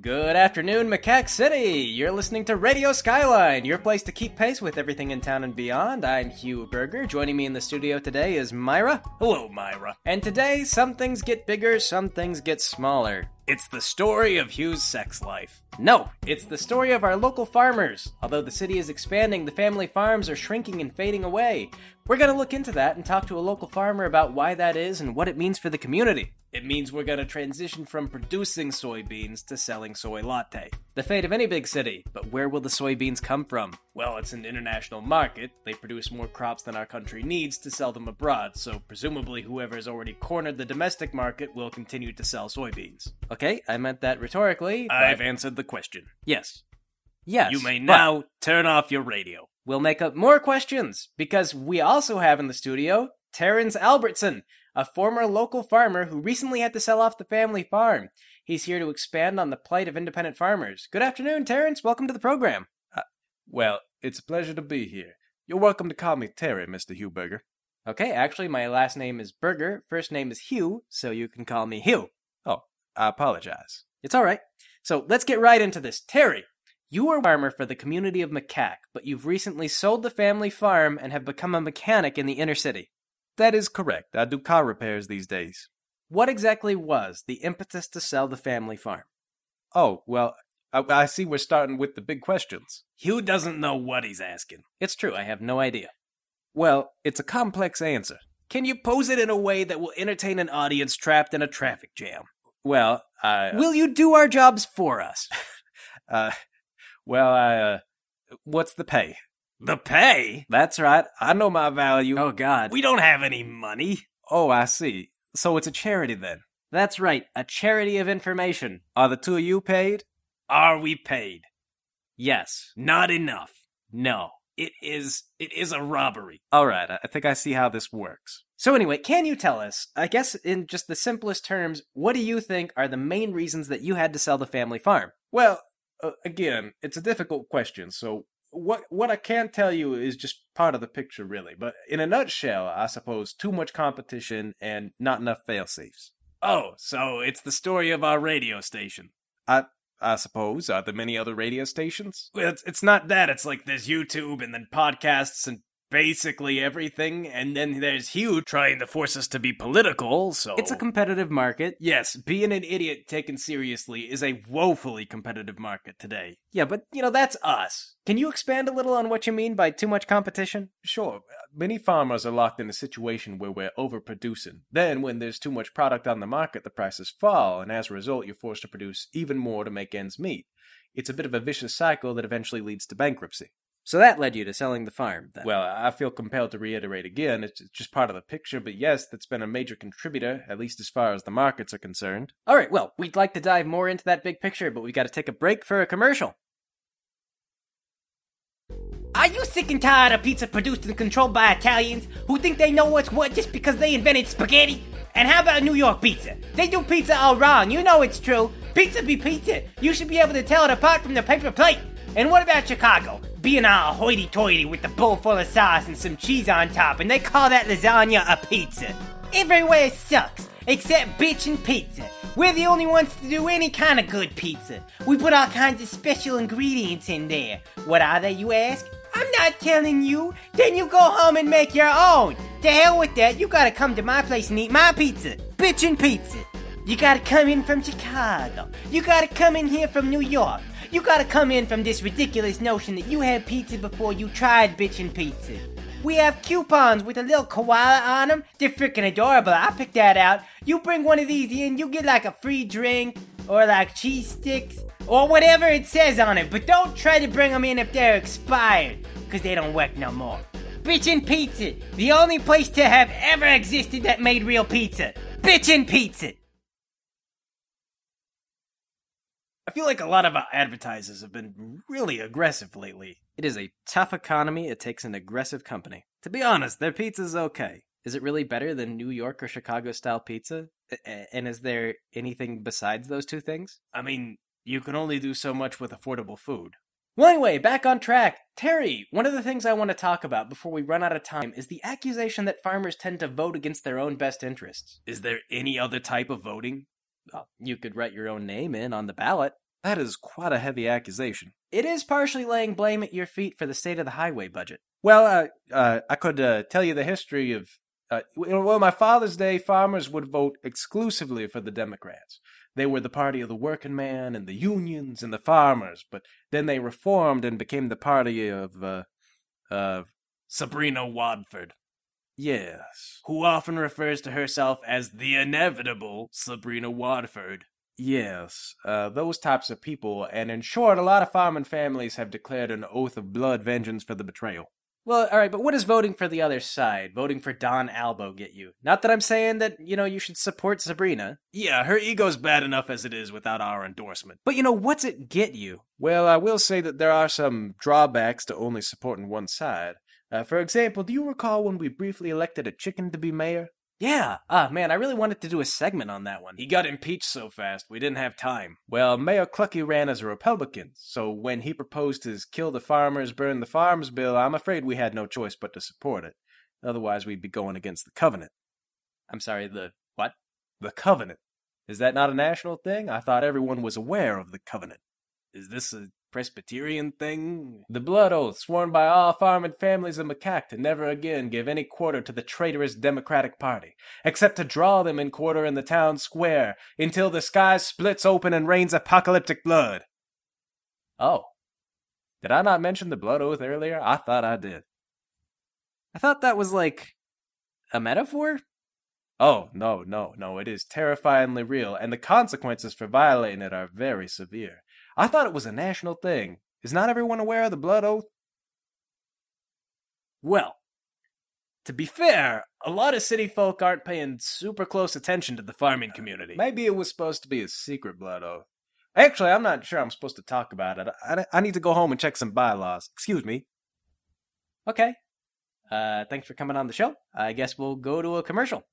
Good afternoon, Macaque City! You're listening to Radio Skyline, your place to keep pace with everything in town and beyond. I'm Hugh Berger. Joining me in the studio today is Myra. Hello, Myra. And today, some things get bigger, some things get smaller. It's the story of Hugh's sex life. No, it's the story of our local farmers. Although the city is expanding, the family farms are shrinking and fading away. We're going to look into that and talk to a local farmer about why that is and what it means for the community. It means we're going to transition from producing soybeans to selling soy latte. The fate of any big city, but where will the soybeans come from? Well, it's an international market. They produce more crops than our country needs to sell them abroad, so presumably whoever has already cornered the domestic market will continue to sell soybeans. Okay, I meant that rhetorically. I've answered the question. Yes. Yes. You may but now turn off your radio. We'll make up more questions because we also have in the studio Terrence Albertson, a former local farmer who recently had to sell off the family farm. He's here to expand on the plight of independent farmers. Good afternoon, Terrence. Welcome to the program. Uh, well, it's a pleasure to be here. You're welcome to call me Terry, Mr. Hugh Berger. Okay, actually, my last name is Berger. First name is Hugh, so you can call me Hugh. Oh, I apologize. It's all right. So let's get right into this. Terry, you are a farmer for the community of Macaque, but you've recently sold the family farm and have become a mechanic in the inner city. That is correct. I do car repairs these days. What exactly was the impetus to sell the family farm? Oh, well, I, I see we're starting with the big questions. Hugh doesn't know what he's asking. It's true, I have no idea. Well, it's a complex answer. Can you pose it in a way that will entertain an audience trapped in a traffic jam? Well, I. Will you do our jobs for us? Uh, well, I. Uh, what's the pay? The pay? That's right. I know my value. Oh, God. We don't have any money. Oh, I see. So it's a charity then. That's right, a charity of information. Are the two of you paid? Are we paid? Yes. Not enough. No. It is it is a robbery. All right, I think I see how this works. So, anyway, can you tell us, I guess in just the simplest terms, what do you think are the main reasons that you had to sell the family farm? Well, uh, again, it's a difficult question. So what what I can tell you is just part of the picture, really. But in a nutshell, I suppose too much competition and not enough fail safes. Oh, so it's the story of our radio station. I suppose. Are there many other radio stations? Well, it's, it's not that. It's like there's YouTube and then podcasts and basically everything, and then there's Hugh trying to force us to be political. So It's a competitive market. yes, being an idiot taken seriously is a woefully competitive market today. Yeah, but, you know, that's us. Can you expand a little on what you mean by too much competition? Sure. Many farmers are locked in a situation where we're overproducing. Then, when there's too much product on the market, the prices fall, and as a result, you're forced to produce even more to make ends meet. It's a bit of a vicious cycle that eventually leads to bankruptcy. So that led you to selling the farm, then. Well, I feel compelled to reiterate again, it's just part of the picture, but yes, that's been a major contributor, at least as far as the markets are concerned. All right, well, we'd like to dive more into that big picture, but we've got to take a break for a commercial. Are you sick and tired of pizza produced and controlled by Italians who think they know what's what just because they invented spaghetti? And how about New York pizza? They do pizza all wrong, you know it's true. Pizza be pizza. You should be able to tell it apart from the paper plate. And what about Chicago? Being all hoity toity with a bowl full of sauce and some cheese on top, and they call that lasagna a pizza. Everywhere sucks, except Bitchin' pizza. We're the only ones to do any kind of good pizza. We put all kinds of special ingredients in there. What are they, you ask? I'm not telling you. Then you go home and make your own. To hell with that, you gotta come to my place and eat my pizza. Bitchin' pizza. You gotta come in from Chicago. You gotta come in here from New York. You gotta come in from this ridiculous notion that you had pizza before you tried bitchin' pizza. We have coupons with a little koala on them. They're freaking adorable. I picked that out. You bring one of these in, you get like a free drink, or like cheese sticks, or whatever it says on it. But don't try to bring them in if they're expired, because they don't work no more. Bitchin' Pizza, the only place to have ever existed that made real pizza. Bitchin' Pizza. I feel like a lot of our advertisers have been really aggressive lately. It is a tough economy. It takes an aggressive company. To be honest, their pizza's okay. Is it really better than New York or Chicago style pizza? And is there anything besides those two things? I mean, you can only do so much with affordable food. Well, anyway, back on track. Terry, one of the things I want to talk about before we run out of time is the accusation that farmers tend to vote against their own best interests. Is there any other type of voting? Well, you could write your own name in on the ballot. That is quite a heavy accusation. It is partially laying blame at your feet for the state of the highway budget. Well, uh, uh, I could uh, tell you the history of. Uh, well, my father's day, farmers would vote exclusively for the Democrats. They were the party of the working man and the unions and the farmers, but then they reformed and became the party of, uh, of Sabrina Wadford. Yes. Who often refers to herself as the inevitable Sabrina Wadford. Yes, uh, those types of people, and in short, a lot of farming families have declared an oath of blood vengeance for the betrayal. Well, all right, but what does voting for the other side, voting for Don Albo, get you? Not that I'm saying that, you know, you should support Sabrina. Yeah, her ego's bad enough as it is without our endorsement. But, you know, what's it get you? Well, I will say that there are some drawbacks to only supporting one side. Uh, for example, do you recall when we briefly elected a chicken to be mayor? Yeah. Ah, man, I really wanted to do a segment on that one. He got impeached so fast, we didn't have time. Well, Mayor Clucky ran as a Republican, so when he proposed his kill the farmers, burn the farms bill, I'm afraid we had no choice but to support it. Otherwise, we'd be going against the covenant. I'm sorry, the what? The covenant. Is that not a national thing? I thought everyone was aware of the covenant. Is this a Presbyterian thing? The blood oath sworn by all farming families of Macaque to never again give any quarter to the traitorous Democratic Party, except to draw them in quarter in the town square until the sky splits open and rains apocalyptic blood. Oh. Did I not mention the blood oath earlier? I thought I did. I thought that was like a metaphor? Oh, no, no, no. It is terrifyingly real, and the consequences for violating it are very severe. I thought it was a national thing. Is not everyone aware of the blood oath? Well, to be fair, a lot of city folk aren't paying super close attention to the farming community. Maybe it was supposed to be a secret blood oath. Actually, I'm not sure I'm supposed to talk about it. I, I need to go home and check some bylaws. Excuse me. Okay. Uh, thanks for coming on the show. I guess we'll go to a commercial.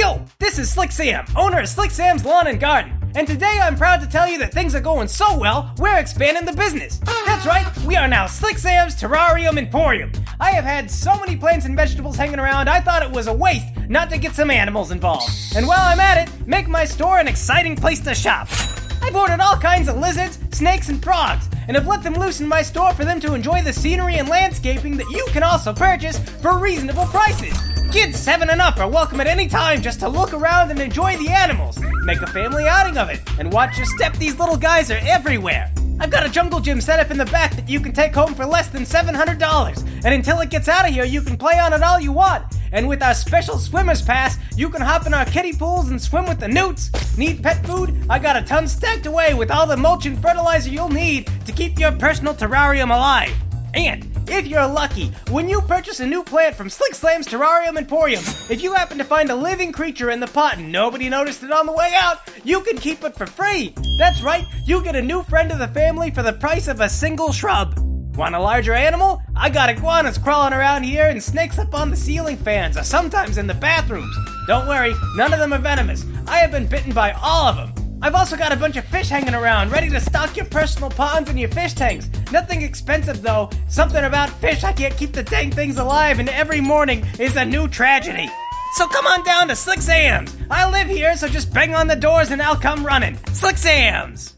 Yo, this is Slick Sam, owner of Slick Sam's Lawn and Garden. And today I'm proud to tell you that things are going so well, we're expanding the business. That's right, we are now Slick Sam's Terrarium Emporium. I have had so many plants and vegetables hanging around, I thought it was a waste not to get some animals involved. And while I'm at it, make my store an exciting place to shop. I've ordered all kinds of lizards, snakes, and frogs, and have let them loose in my store for them to enjoy the scenery and landscaping that you can also purchase for reasonable prices. Kids 7 and up are welcome at any time just to look around and enjoy the animals. Make a family outing of it, and watch your step, these little guys are everywhere. I've got a jungle gym set up in the back that you can take home for less than $700. And until it gets out of here, you can play on it all you want. And with our special swimmer's pass, you can hop in our kiddie pools and swim with the newts. Need pet food? I got a ton stacked away with all the mulch and fertilizer you'll need to keep your personal terrarium alive. And if you're lucky, when you purchase a new plant from Slick Sam's Terrarium Emporium, if you happen to find a living creature in the pot and nobody noticed it on the way out, you can keep it for free. That's right, you get a new friend of the family for the price of a single shrub. Want a larger animal? I got iguanas crawling around here and snakes up on the ceiling fans, or sometimes in the bathrooms. Don't worry, none of them are venomous. I have been bitten by all of them. I've also got a bunch of fish hanging around, ready to stock your personal ponds and your fish tanks. Nothing expensive though. Something about fish, I can't keep the dang things alive, and every morning is a new tragedy. So come on down to Slick Sam's. I live here, so just bang on the doors and I'll come running. Slick Sam's!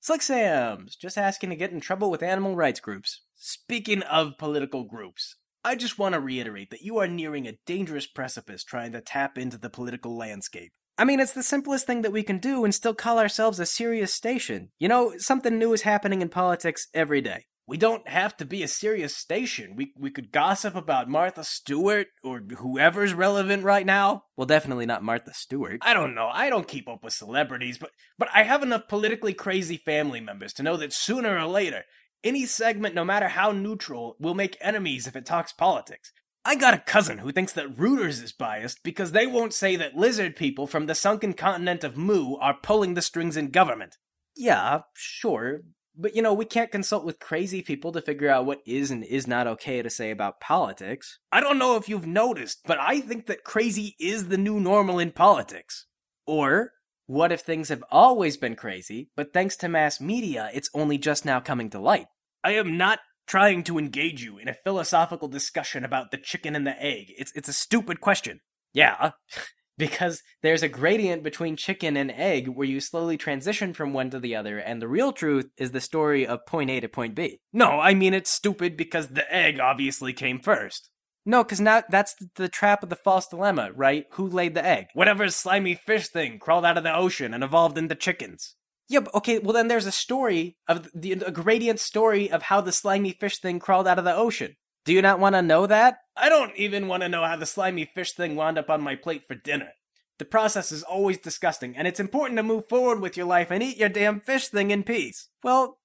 Slick Sam's, just asking to get in trouble with animal rights groups. Speaking of political groups, I just want to reiterate that you are nearing a dangerous precipice trying to tap into the political landscape. I mean, it's the simplest thing that we can do and still call ourselves a serious station. You know, something new is happening in politics every day. We don't have to be a serious station. We we could gossip about Martha Stewart or whoever's relevant right now. Well, definitely not Martha Stewart. I don't know. I don't keep up with celebrities, but but I have enough politically crazy family members to know that sooner or later, any segment, no matter how neutral, will make enemies if it talks politics. I got a cousin who thinks that Reuters is biased because they won't say that lizard people from the sunken continent of Mu are pulling the strings in government. Yeah, sure. But you know, we can't consult with crazy people to figure out what is and is not okay to say about politics. I don't know if you've noticed, but I think that crazy is the new normal in politics. Or, what if things have always been crazy, but thanks to mass media, it's only just now coming to light? I am not trying to engage you in a philosophical discussion about the chicken and the egg. It's it's a stupid question. Yeah, because there's a gradient between chicken and egg where you slowly transition from one to the other, and the real truth is the story of point A to point B. No, I mean it's stupid because the egg obviously came first. No, because now that's the, trap of the false dilemma, right? Who laid the egg? Whatever slimy fish thing crawled out of the ocean and evolved into chickens. Yeah, but okay, well then there's a story of the a gradient story of how the slimy fish thing crawled out of the ocean. Do you not want to know that? I don't even want to know how the slimy fish thing wound up on my plate for dinner. The process is always disgusting, and it's important to move forward with your life and eat your damn fish thing in peace. Well,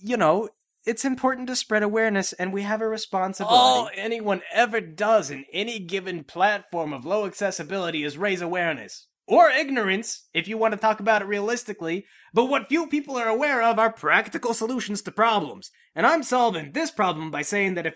you know, it's important to spread awareness, and we have a responsibility. All anyone ever does in any given platform of low accessibility is raise awareness. Or ignorance, if you want to talk about it realistically, but what few people are aware of are practical solutions to problems. And I'm solving this problem by saying that if